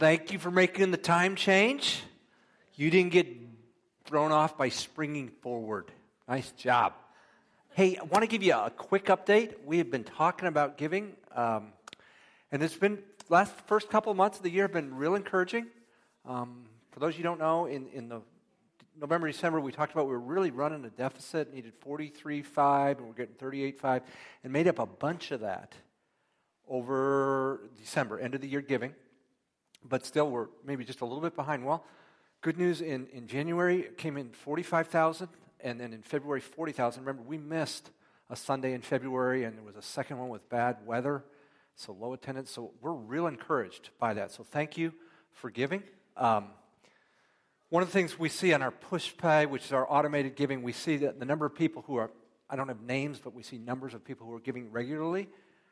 Thank you for making the time change. You didn't get thrown off by springing forward. Nice job. Hey, I want to give you a quick update. We have been talking about giving, um, and it's been last first couple of months of the year have been real encouraging. Um, for those you don't know, in, in the November, December, we talked about we were really running a deficit, needed 43.5, and we're getting 38.5, and made up a bunch of that over December, end of the year giving. But still, we're maybe just a little bit behind. Well, good news in, in January, it came in 45,000, and then in February, 40,000. Remember, we missed a Sunday in February, and there was a second one with bad weather, so low attendance. So we're real encouraged by that. So thank you for giving. Um, one of the things we see on our Pushpay, which is our automated giving, we see that the number of people who are, I don't have names, but we see numbers of people who are giving regularly.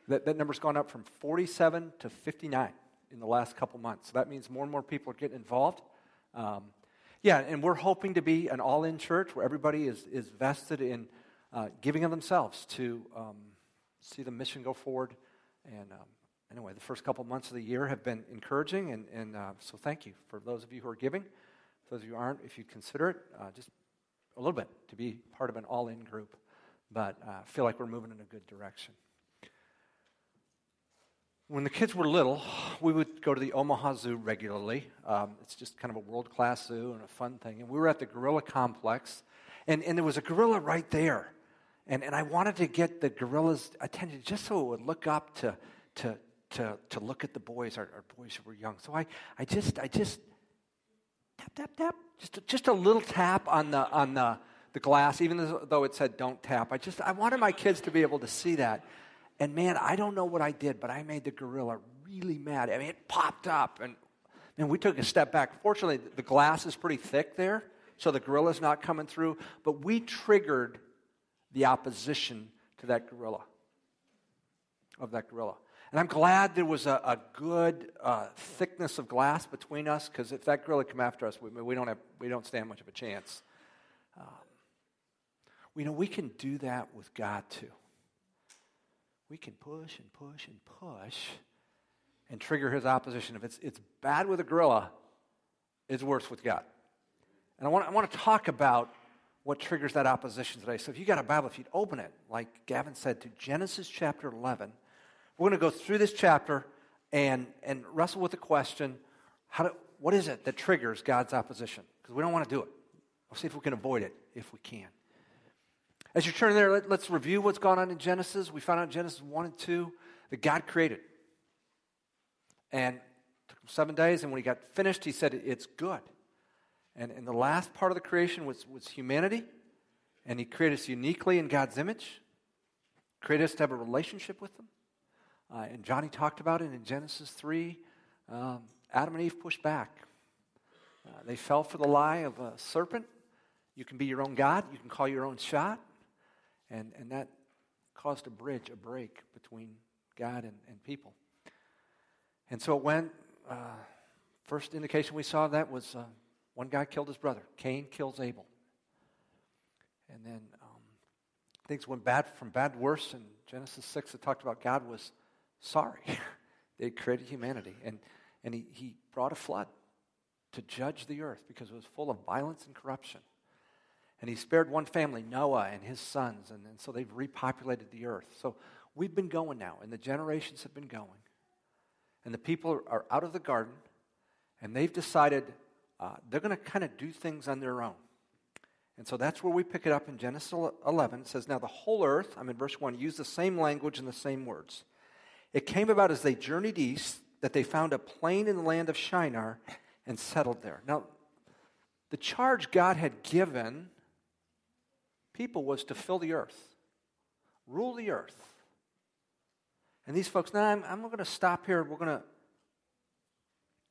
That, that number's gone up from 47 to 59 in the last couple months. So that means more and more people are getting involved. Um, yeah, and we're hoping to be an all in church where everybody is, is vested in uh, giving of themselves to um, see the mission go forward. And um, anyway, the first couple months of the year have been encouraging, and, and uh, so thank you for those of you who are giving. For those of you who aren't, if you consider it, uh, just a little bit to be part of an all in group. But I uh, feel like we're moving in a good direction. When the kids were little, we would go to the Omaha Zoo regularly. Um, it's just kind of a world class zoo and a fun thing. And we were at the gorilla complex, and, and there was a gorilla right there. And, and I wanted to get the gorilla's attention just so it would look up to, to, to, to look at the boys, our, our boys who were young. So I, I just, I just tap, tap, tap. Just, just a little tap on the, on the, the glass, even though it said don't tap. I just, I wanted my kids to be able to see that. And man, I don't know what I did, but I made the gorilla really mad. I mean, it popped up, and man, we took a step back. Fortunately, the glass is pretty thick there, so the gorilla's not coming through. But we triggered the opposition to that gorilla, of that gorilla. And I'm glad there was a, a good uh, thickness of glass between us, because if that gorilla come after us, we, we, don't have, we don't stand much of a chance. Um, we know we can do that with God too. We can push and push and push and trigger his opposition. If it's, it's bad with a gorilla, it's worse with God. And I want, I want to talk about what triggers that opposition today. So if you got a Bible, if you'd open it, like Gavin said, to Genesis chapter 11 we're going to go through this chapter and, and wrestle with the question how do, what is it that triggers God's opposition? Because we don't want to do it. We'll see if we can avoid it if we can. As you're turning there, let, us review what's gone on in Genesis. We found out in Genesis 1 and 2 that God created. And took him seven days, and when he got finished, he said, It's good. And, and the last part of the creation was, was humanity, and he created us uniquely in God's image, created us to have a relationship with him. Uh, and Johnny talked about it in Genesis 3. Um, Adam and Eve pushed back. Uh, they fell for the lie of a serpent. You can be your own God, you can call your own shot. And, and that caused a bridge, a break between God and, and people. And so it went. Uh, first indication we saw that was uh, one guy killed his brother. Cain kills Abel. And then um, things went bad from bad to worse. In Genesis 6, it talked about God was sorry. they created humanity. And, and he, he brought a flood to judge the earth because it was full of violence and corruption. And he spared one family, Noah and his sons, and, and so they've repopulated the earth. So we've been going now, and the generations have been going. And the people are out of the garden, and they've decided uh, they're going to kind of do things on their own. And so that's where we pick it up in Genesis 11. It says, Now the whole earth, I'm in verse 1, use the same language and the same words. It came about as they journeyed east that they found a plain in the land of Shinar and settled there. Now, the charge God had given people was to fill the earth, rule the earth. And these folks, now I'm, I'm going to stop here. We're going to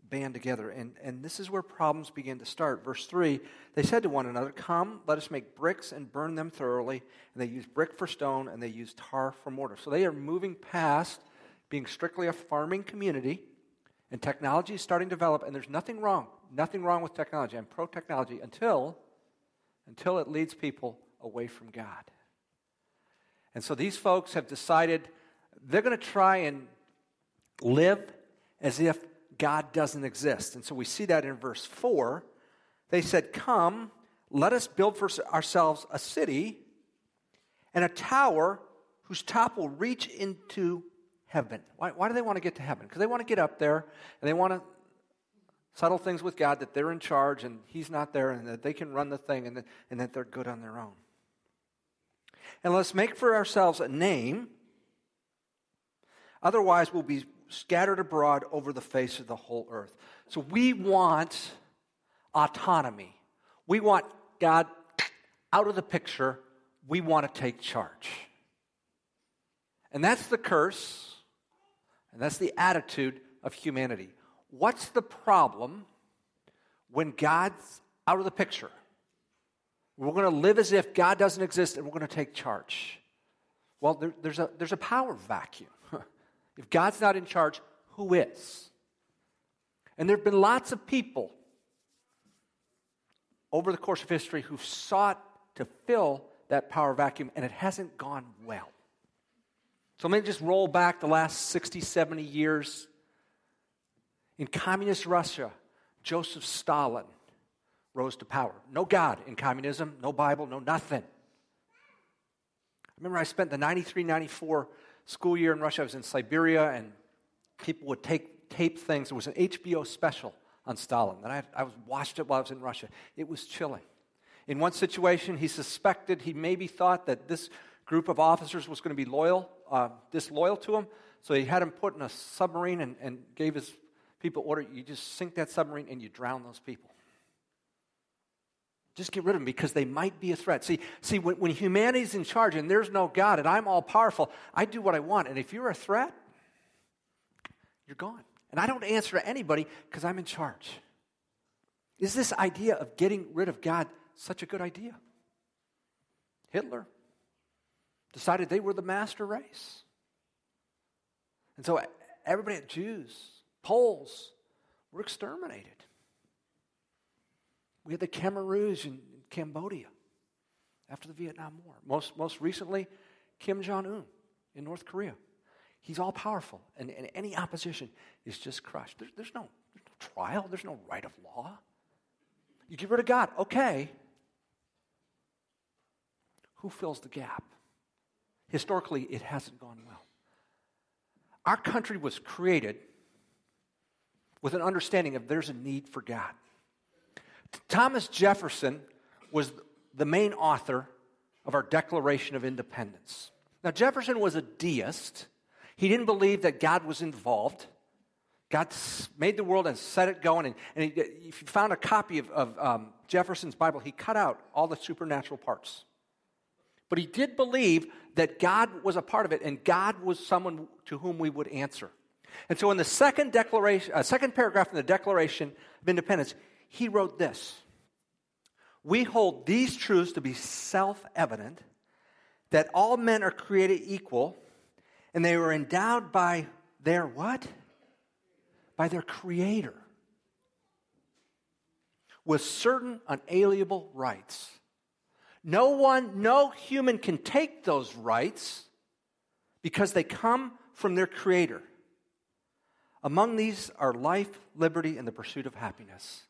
band together. And, and this is where problems begin to start. Verse 3 they said to one another, Come, let us make bricks and burn them thoroughly. And they used brick for stone and they used tar for mortar. So they are moving past being strictly a farming community, and technology is starting to develop, and there's nothing wrong, nothing wrong with technology. I'm pro technology until, until it leads people away from God. And so these folks have decided they're going to try and live as if God doesn't exist. And so we see that in verse 4. They said, Come, let us build for ourselves a city and a tower whose top will reach into heaven. Why, why do they want to get to heaven? Because they want to get up there and they want to settle things with God that they're in charge and He's not there and that they can run the thing and that, and that they're good on their own. And let's make for ourselves a name. Otherwise, we'll be scattered abroad over the face of the whole earth. So we want autonomy. We want God out of the picture. We want to take charge. And that's the curse, and that's the attitude of humanity. What's the problem when God's out of the picture? We're going to live as if God doesn't exist and we're going to take charge. Well, there, there's, a, there's a power vacuum. if God's not in charge, who is? And there have been lots of people over the course of history who've sought to fill that power vacuum, and it hasn't gone well. So let me just roll back the last 60, 70 years. In communist Russia, Joseph Stalin rose to power. No God in communism, no Bible, no nothing. I remember I spent the 93 94 school year in Russia. I was in Siberia, and people would take tape things. There was an HBO special on Stalin, and I, I watched it while I was in Russia. It was chilling. In one situation, he suspected, he maybe thought that this group of officers was going to be loyal, uh, disloyal to him. So he had him put in a submarine and, and gave his people order you just sink that submarine and you drown those people. Just get rid of them because they might be a threat. See, see when, when humanity's in charge and there's no God and I'm all powerful, I do what I want. And if you're a threat, you're gone. And I don't answer to anybody because I'm in charge. Is this idea of getting rid of God such a good idea? Hitler decided they were the master race. And so everybody, Jews, Poles, were exterminated. We had the Khmer Rouge in Cambodia after the Vietnam War. Most, most recently, Kim Jong un in North Korea. He's all powerful, and, and any opposition is just crushed. There, there's, no, there's no trial, there's no right of law. You get rid of God, okay. Who fills the gap? Historically, it hasn't gone well. Our country was created with an understanding of there's a need for God. Thomas Jefferson was the main author of our Declaration of Independence. Now, Jefferson was a deist. He didn't believe that God was involved. God made the world and set it going. And, and he, if you found a copy of, of um, Jefferson's Bible, he cut out all the supernatural parts. But he did believe that God was a part of it and God was someone to whom we would answer. And so in the second declaration, uh, second paragraph in the Declaration of Independence, he wrote this We hold these truths to be self evident that all men are created equal and they were endowed by their what? By their creator with certain unalienable rights. No one, no human can take those rights because they come from their creator. Among these are life, liberty, and the pursuit of happiness.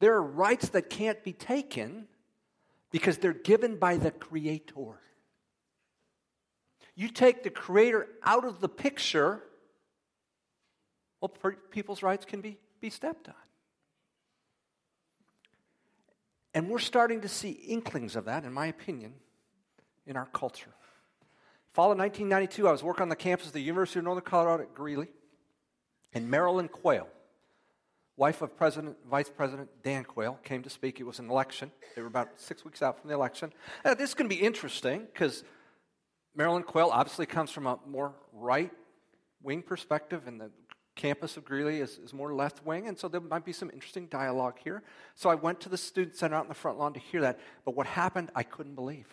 There are rights that can't be taken because they're given by the Creator. You take the Creator out of the picture, well, people's rights can be, be stepped on. And we're starting to see inklings of that, in my opinion, in our culture. Fall of 1992, I was working on the campus of the University of Northern Colorado at Greeley, and Marilyn Quayle wife of President, Vice President Dan Quayle, came to speak. It was an election. They were about six weeks out from the election. Uh, this is going to be interesting because Marilyn Quayle obviously comes from a more right wing perspective, and the campus of Greeley is, is more left wing, and so there might be some interesting dialogue here. So I went to the student center out in the front lawn to hear that. But what happened, I couldn't believe.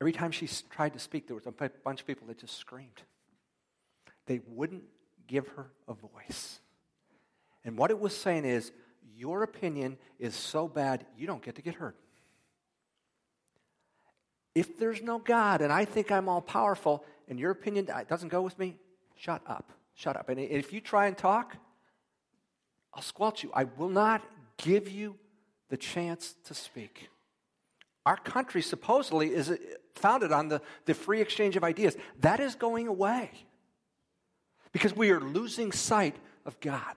Every time she tried to speak, there was a bunch of people that just screamed. They wouldn't give her a voice. And what it was saying is, your opinion is so bad, you don't get to get hurt. If there's no God and I think I'm all powerful and your opinion uh, doesn't go with me, shut up. shut up. And if you try and talk, I'll squelch you. I will not give you the chance to speak. Our country supposedly is uh, founded on the, the free exchange of ideas. That is going away because we are losing sight of God.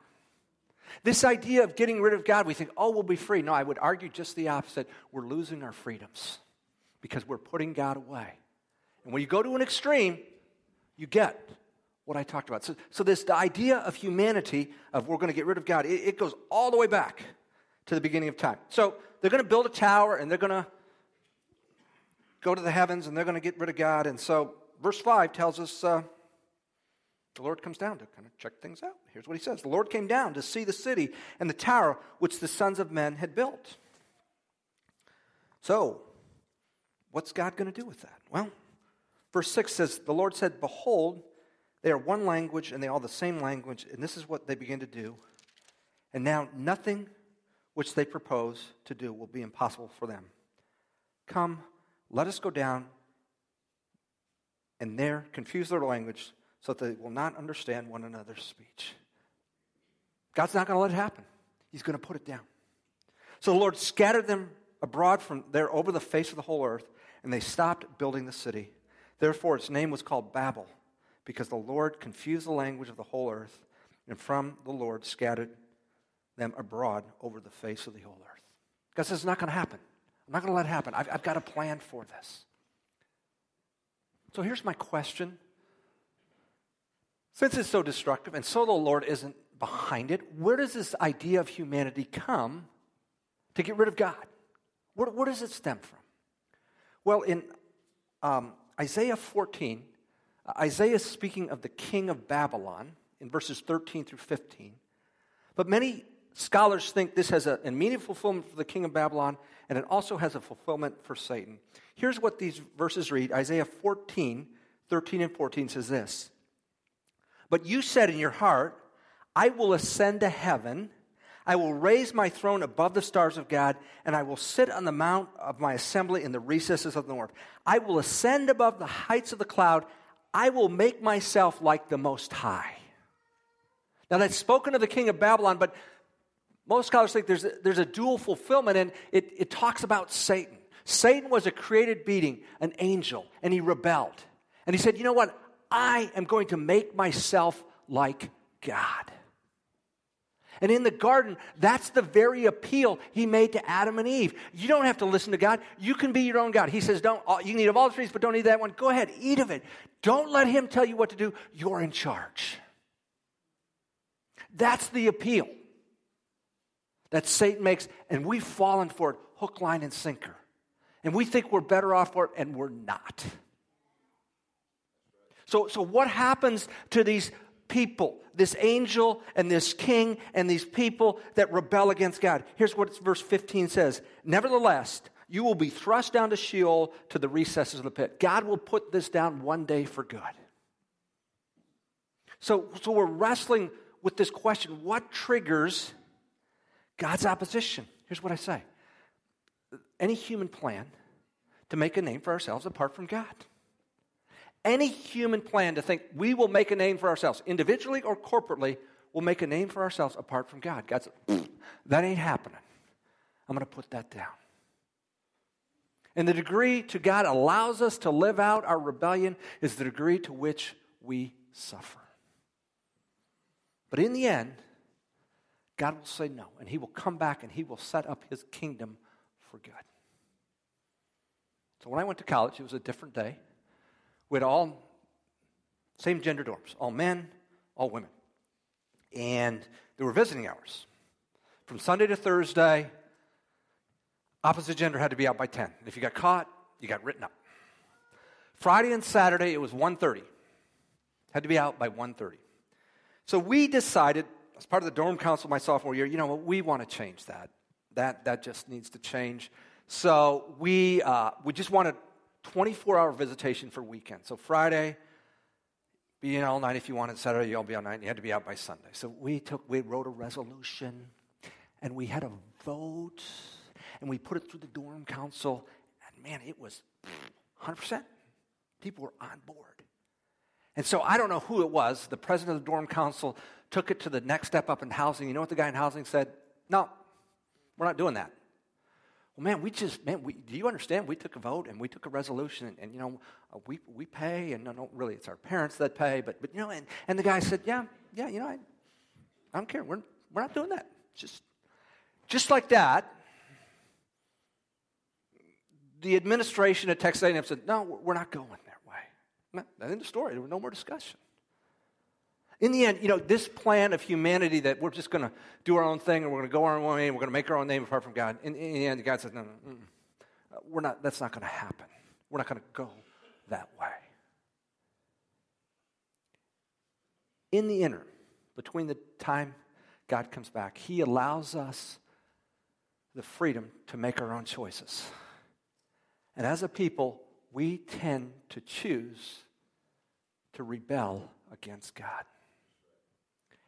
This idea of getting rid of God, we think, oh, we'll be free. No, I would argue just the opposite. We're losing our freedoms because we're putting God away. And when you go to an extreme, you get what I talked about. So, so this idea of humanity, of we're going to get rid of God, it, it goes all the way back to the beginning of time. So they're going to build a tower and they're going to go to the heavens and they're going to get rid of God. And so verse 5 tells us uh, the Lord comes down to kind of check things out. Here's what he says The Lord came down to see the city and the tower which the sons of men had built. So, what's God going to do with that? Well, verse 6 says, The Lord said, Behold, they are one language and they all the same language, and this is what they begin to do. And now nothing which they propose to do will be impossible for them. Come, let us go down and there confuse their language so that they will not understand one another's speech. God's not going to let it happen, He's going to put it down. So the Lord scattered them abroad from there over the face of the whole earth, and they stopped building the city. Therefore, its name was called Babel, because the Lord confused the language of the whole earth, and from the Lord scattered them abroad over the face of the whole earth. God says it's not going to happen. I'm not going to let it happen. I've, I've got a plan for this. So here's my question. Since it's so destructive and so the Lord isn't behind it, where does this idea of humanity come to get rid of God? Where, where does it stem from? Well, in um, Isaiah 14, uh, Isaiah is speaking of the king of Babylon in verses 13 through 15. But many scholars think this has a, immediate fulfillment for the king of Babylon, and it also has a fulfillment for Satan. Here's what these verses read Isaiah 14, 13 and 14 says this But you said in your heart, I will ascend to heaven. I will raise my throne above the stars of God, and I will sit on the mount of my assembly in the recesses of the north. I will ascend above the heights of the cloud. I will make myself like the Most High. Now, that's spoken of the king of Babylon, but most scholars think there's a, there's a dual fulfillment, and it, it talks about Satan. Satan was a created being, an angel, and he rebelled. And he said, You know what? I am going to make myself like God. And in the garden, that's the very appeal he made to Adam and Eve. You don't have to listen to God. You can be your own God. He says, "Don't. Uh, you can eat of all the trees, but don't eat that one. Go ahead, eat of it. Don't let him tell you what to do. You're in charge." That's the appeal that Satan makes, and we've fallen for it hook, line, and sinker. And we think we're better off for it, and we're not. So, so what happens to these people, this angel and this king and these people that rebel against God? Here's what verse 15 says Nevertheless, you will be thrust down to Sheol to the recesses of the pit. God will put this down one day for good. So, so we're wrestling with this question what triggers God's opposition. Here's what I say any human plan to make a name for ourselves apart from God. Any human plan to think we will make a name for ourselves, individually or corporately, will make a name for ourselves apart from God. God said, that ain't happening. I'm going to put that down. And the degree to God allows us to live out our rebellion is the degree to which we suffer. But in the end, God will say no, and He will come back and He will set up His kingdom for good. So when I went to college, it was a different day. We had all same gender dorms, all men, all women. And there were visiting hours. From Sunday to Thursday, opposite gender had to be out by 10. If you got caught, you got written up. Friday and Saturday, it was 1.30. Had to be out by 1.30. So we decided as part of the dorm council my sophomore year, you know what, we want to change that. That, that just needs to change. So we, uh, we just wanted 24 hour visitation for weekend. So Friday, be in all night if you wanted. Saturday, you all be all night. You had to be out by Sunday. So we took, we wrote a resolution, and we had a vote, and we put it through the dorm council, and man, it was 100%. People were on board. And so I don't know who it was. The president of the dorm council took it to the next step up in housing. You know what the guy in housing said? No, we're not doing that. Well, man, we just, man, we, do you understand? We took a vote and we took a resolution, and, and you know, uh, we, we pay, and no, no, really, it's our parents that pay, but, but you know, and, and the guy said, yeah, yeah, you know, I, I don't care. We're, we're not doing that. Just, just like that, the administration at Texas A&M said, no, we're not going that way. That in the story. There was no more discussion. In the end, you know, this plan of humanity that we're just going to do our own thing and we're going to go our own way and we're going to make our own name apart from God, in, in the end, God says, no, no, mm, we're not, that's not going to happen. We're not going to go that way. In the interim, between the time God comes back, He allows us the freedom to make our own choices. And as a people, we tend to choose to rebel against God.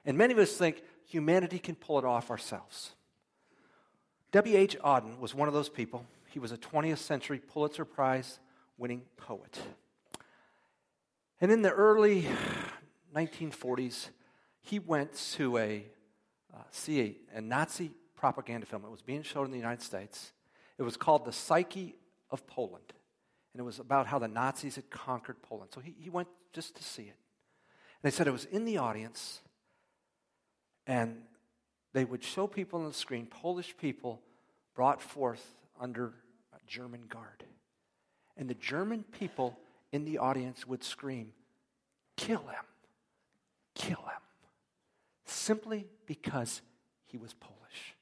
And many of us think humanity can pull it off ourselves. W.H. Auden was one of those people. He was a 20th century Pulitzer Prize winning poet. And in the early 1940s, he went to a uh, see a, a Nazi propaganda film. It was being shown in the United States. It was called The Psyche of Poland. And it was about how the Nazis had conquered Poland. So he, he went just to see it. And they said it was in the audience and they would show people on the screen, Polish people brought forth under German guard. And the German people in the audience would scream, Kill him! Kill him! Simply because he was Polish.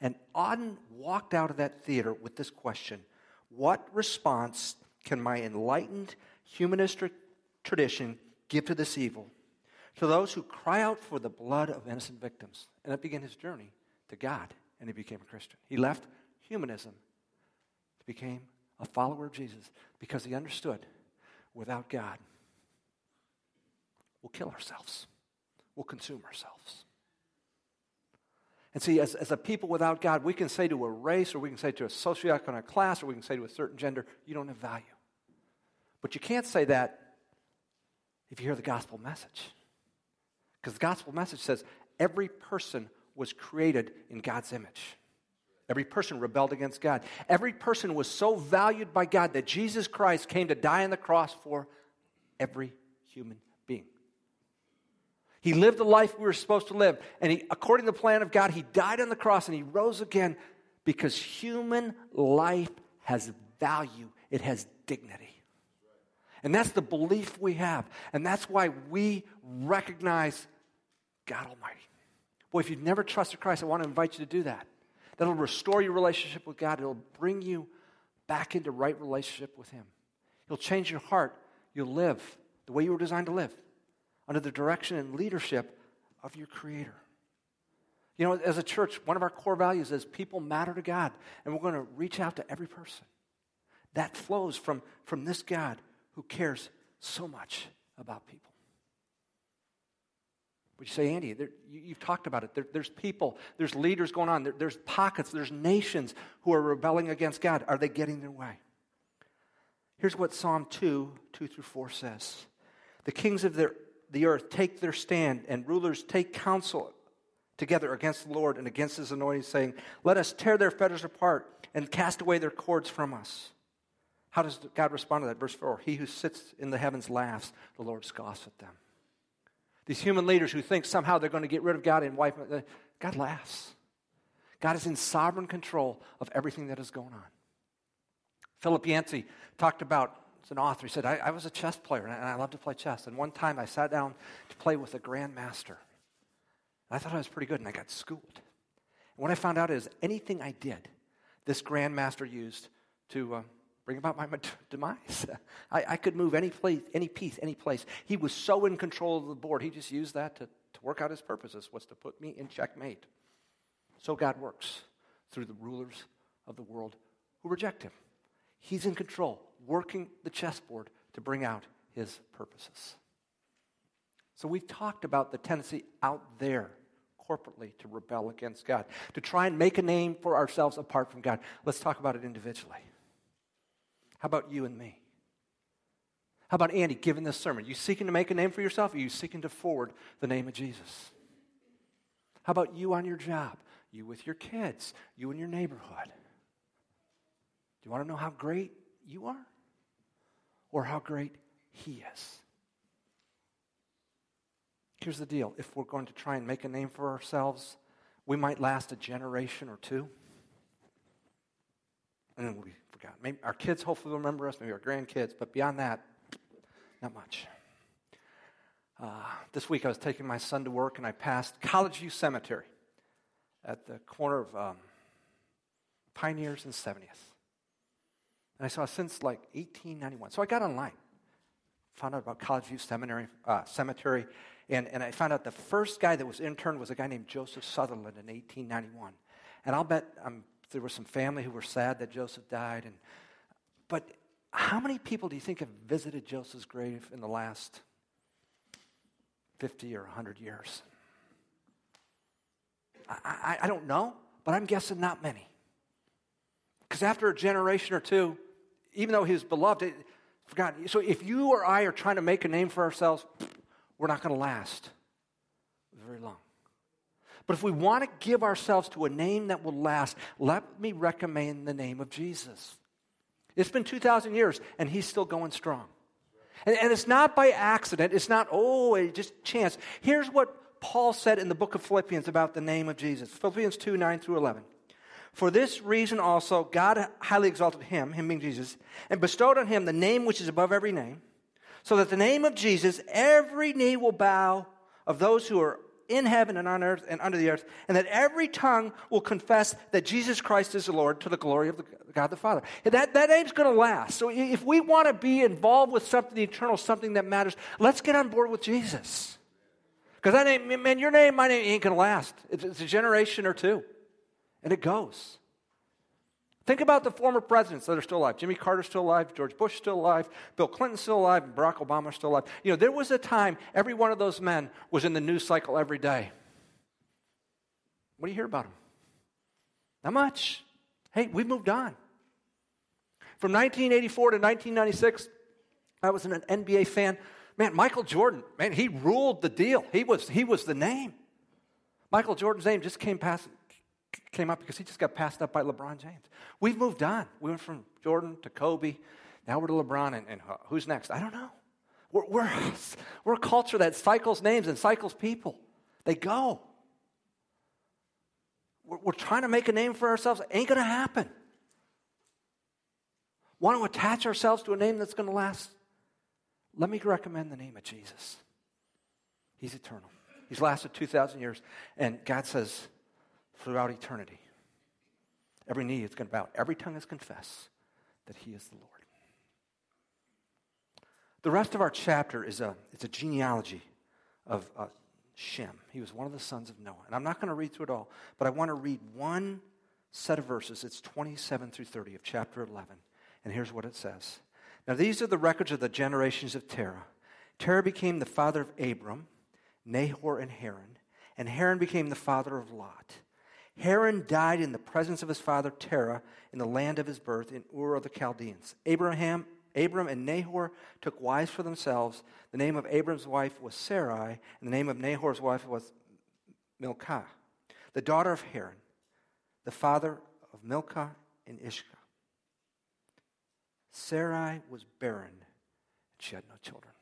And Auden walked out of that theater with this question What response can my enlightened humanistic tradition give to this evil? To those who cry out for the blood of innocent victims. And that began his journey to God, and he became a Christian. He left humanism, became a follower of Jesus because he understood without God, we'll kill ourselves, we'll consume ourselves. And see, as, as a people without God, we can say to a race, or we can say to a socioeconomic class, or we can say to a certain gender, you don't have value. But you can't say that if you hear the gospel message. Because the gospel message says every person was created in God's image. Every person rebelled against God. Every person was so valued by God that Jesus Christ came to die on the cross for every human being. He lived the life we were supposed to live. And he, according to the plan of God, he died on the cross and he rose again because human life has value, it has dignity. And that's the belief we have. And that's why we recognize God Almighty. Boy, if you've never trusted Christ, I want to invite you to do that. That'll restore your relationship with God. It'll bring you back into right relationship with Him. He'll change your heart. You'll live the way you were designed to live under the direction and leadership of your Creator. You know, as a church, one of our core values is people matter to God, and we're going to reach out to every person. That flows from, from this God who cares so much about people. Would you say, Andy, there, you, have talked about it. There, there's people, there's leaders going on, there, there's pockets, there's nations who are rebelling against God. Are they getting their way? Here's what Psalm 2, 2 through 4 says The kings of the, the earth take their stand, and rulers take counsel together against the Lord and against his anointing, saying, Let us tear their fetters apart and cast away their cords from us. How does God respond to that? Verse 4 He who sits in the heavens laughs, the Lord scoffs at them. These human leaders who think somehow they're going to get rid of God and wipe him, God laughs. God is in sovereign control of everything that is going on. Philip Yancey talked about, as an author, he said, I, I was a chess player and I, love to play chess. And one time I sat down to play with a grandmaster. I thought I was pretty good and I got schooled. And what I found out is anything I did, this grandmaster used to uh, bring about my demise. I, I, could move any place, any piece, any place. He was so in control of the board, he just used that to, to work out his purposes, was to put me in checkmate. So God works through the rulers of the world who reject him. He's in control, working the chessboard to bring out his purposes. So we've talked about the tendency out there corporately to rebel against God, to try and make a name for ourselves apart from God. Let's talk about it individually. How about you and me? How about Andy giving this sermon? Are You seeking to make a name for yourself? Or are you seeking to forward the name of Jesus? How about you on your job? You with your kids? You in your neighborhood? Do you want to know how great you are? Or how great He is? Here's the deal if we're going to try and make a name for ourselves, we might last a generation or two. And then we'll be forgotten. Maybe our kids hopefully will remember us, maybe our grandkids, but beyond that, not much. Uh, this week I was taking my son to work and I passed College View Cemetery at the corner of um, Pioneers and 70th. And I saw since like 1891. So I got online, found out about College View Seminary, uh, Cemetery, and, and I found out the first guy that was interned was a guy named Joseph Sutherland in 1891. And I'll bet um, there was some family who were sad that Joseph died. And, but how many people do you think have visited Joseph's grave in the last 50 or 100 years? I, I, I don't know, but I'm guessing not many. Because after a generation or two, even though he was beloved, it, forgotten. So if you or I are trying to make a name for ourselves, we're not going to last very long. But if we want to give ourselves to a name that will last, let me recommend the name of Jesus. It's been 2,000 years, and he's still going strong. And, and it's not by accident. It's not, oh, just chance. Here's what Paul said in the book of Philippians about the name of Jesus Philippians 2 9 through 11. For this reason also, God highly exalted him, him being Jesus, and bestowed on him the name which is above every name so that the name of Jesus, every knee will bow of those who are in heaven and on earth and under the earth, and that every tongue will confess that Jesus Christ is the Lord to the glory of the, God the Father. That, that name's going to last. So if we want to be involved with something eternal, something that matters, let's get on board with Jesus. Because that name, man, your name, my name ain't going to last. It's, it's a generation or two, and it goes. Think about the former presidents that are still alive. Jimmy Carter's still alive, George Bush still alive, Bill Clinton's still alive, and Barack Obama's still alive. You know, there was a time every one of those men was in the news cycle every day. What do you hear about them? Not much. Hey, we've moved on. From 1984 to 1996, I was an NBA fan. Man, Michael Jordan, man, he ruled the deal. He was, he was the name. Michael Jordan's name just came past, came up because he just got passed up by LeBron James. We've moved on. We went from Jordan to Kobe. Now we're to LeBron, and, and who's next? I don't know. We're, we're, we're a culture that cycles names and cycles people. They go. We're, we're trying to make a name for ourselves. It ain't going to happen. Want to attach ourselves to a name that's going to last? Let me recommend the name of Jesus. He's eternal. He's lasted 2,000 years. And God says, throughout eternity. Every knee is going to bow, every tongue is confess that he is the Lord. The rest of our chapter is a, it's a genealogy of uh, Shem. He was one of the sons of Noah. And I'm not going to read through it all, but I want to read one set of verses. It's 27 through 30 of chapter 11. And here's what it says Now, these are the records of the generations of Terah. Terah became the father of Abram, Nahor, and Haran. And Haran became the father of Lot. Haran died in the presence of his father Terah in the land of his birth in Ur of the Chaldeans. Abraham, Abram and Nahor took wives for themselves. The name of Abram's wife was Sarai, and the name of Nahor's wife was Milcah, the daughter of Haran, the father of Milcah and Iscah. Sarai was barren, and she had no children.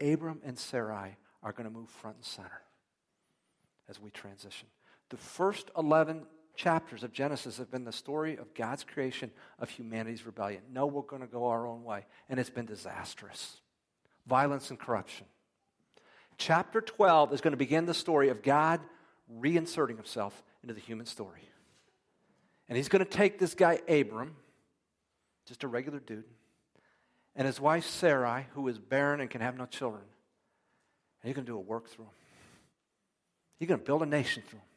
Abram and Sarai are going to move front and center as we transition. The first 11 chapters of Genesis have been the story of God's creation of humanity's rebellion. No, we're going to go our own way, and it's been disastrous. Violence and corruption. Chapter 12 is going to begin the story of God reinserting himself into the human story. And he's going to take this guy, Abram, just a regular dude, and his wife, Sarai, who is barren and can have no children, and he's going to do a work through him. He's going to build a nation through them.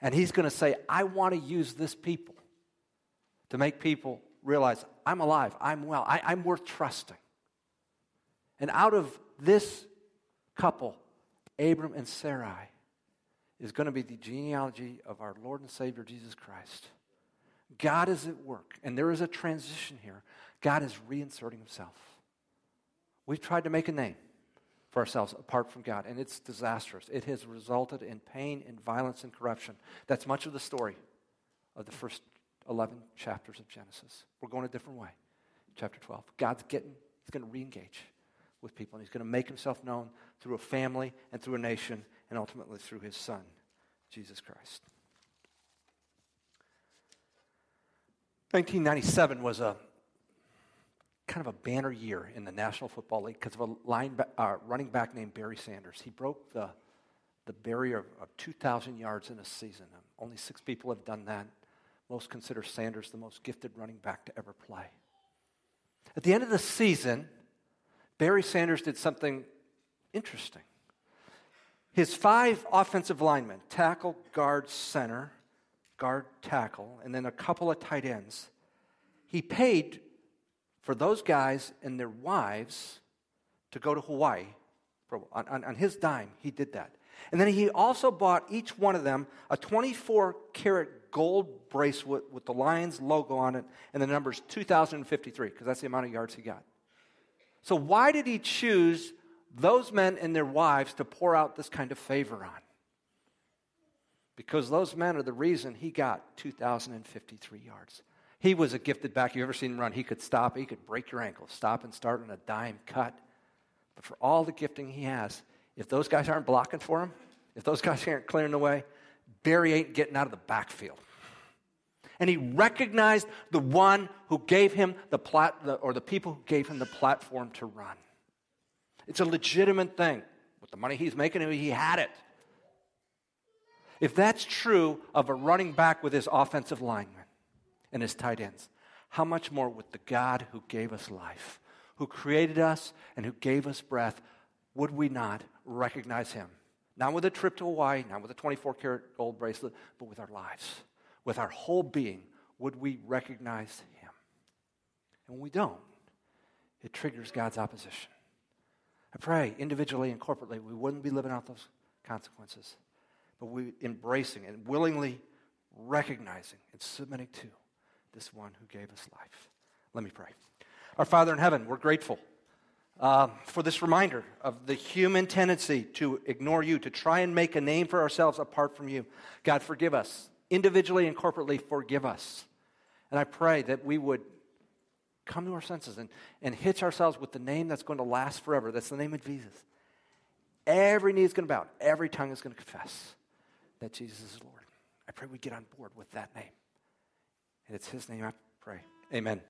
And he's going to say, I want to use this people to make people realize I'm alive, I'm well, I, I'm worth trusting. And out of this couple, Abram and Sarai, is going to be the genealogy of our Lord and Savior Jesus Christ. God is at work, and there is a transition here. God is reinserting himself. We've tried to make a name for ourselves apart from God, and it's disastrous. It has resulted in pain and violence and corruption. That's much of the story of the first 11 chapters of Genesis. We're going a different way. Chapter 12. God's getting, he's going to re engage with people, and he's going to make himself known through a family and through a nation, and ultimately through his son, Jesus Christ. 1997 was a kind of a banner year in the National Football League because of a line, uh, running back named Barry Sanders. He broke the, the barrier of, of 2,000 yards in a season. Only six people have done that. Most consider Sanders the most gifted running back to ever play. At the end of the season, Barry Sanders did something interesting. His five offensive linemen, tackle, guard, center, guard, tackle, and then a couple of tight ends, he paid for those guys and their wives to go to Hawaii. On, on, on, his dime, he did that. And then he also bought each one of them a 24 karat gold bracelet with the Lions logo on it and the numbers 2053, because that's the amount of yards he got. So, why did he choose those men and their wives to pour out this kind of favor on? Because those men are the reason he got 2,053 yards. He was a gifted back. You ever seen him run? He could stop, he could break your ankle, stop and start on a dime cut. But for all the gifting he has, if those guys aren't blocking for him, if those guys aren't clearing the way, Barry ain't getting out of the backfield. And he recognized the one who gave him the plat, or the people who gave him the platform to run. It's a legitimate thing. With the money he's making, he had it. If that's true of a running back with his offensive lineman, and his tight ends. How much more with the God who gave us life, who created us and who gave us breath, would we not recognize him? Not with a trip to Hawaii, not with a 24 karat gold bracelet, but with our lives, with our whole being, would we recognize him? And when we don't, it triggers God's opposition. I pray individually and corporately we wouldn't be living out those consequences, but we embracing and willingly recognizing and submitting to this one who gave us life. Let me pray. Our Father in heaven, we're grateful uh, for this reminder of the human tendency to ignore you, to try and make a name for ourselves apart from you. God, forgive us. Individually and corporately, forgive us. And I pray that we would come to our senses and, and hitch ourselves with the name that's going to last forever. That's the name of Jesus. Every knee is going to bow, every tongue is going to confess that Jesus is Lord. I pray we get on board with that name. And it's His name I pray. Amen.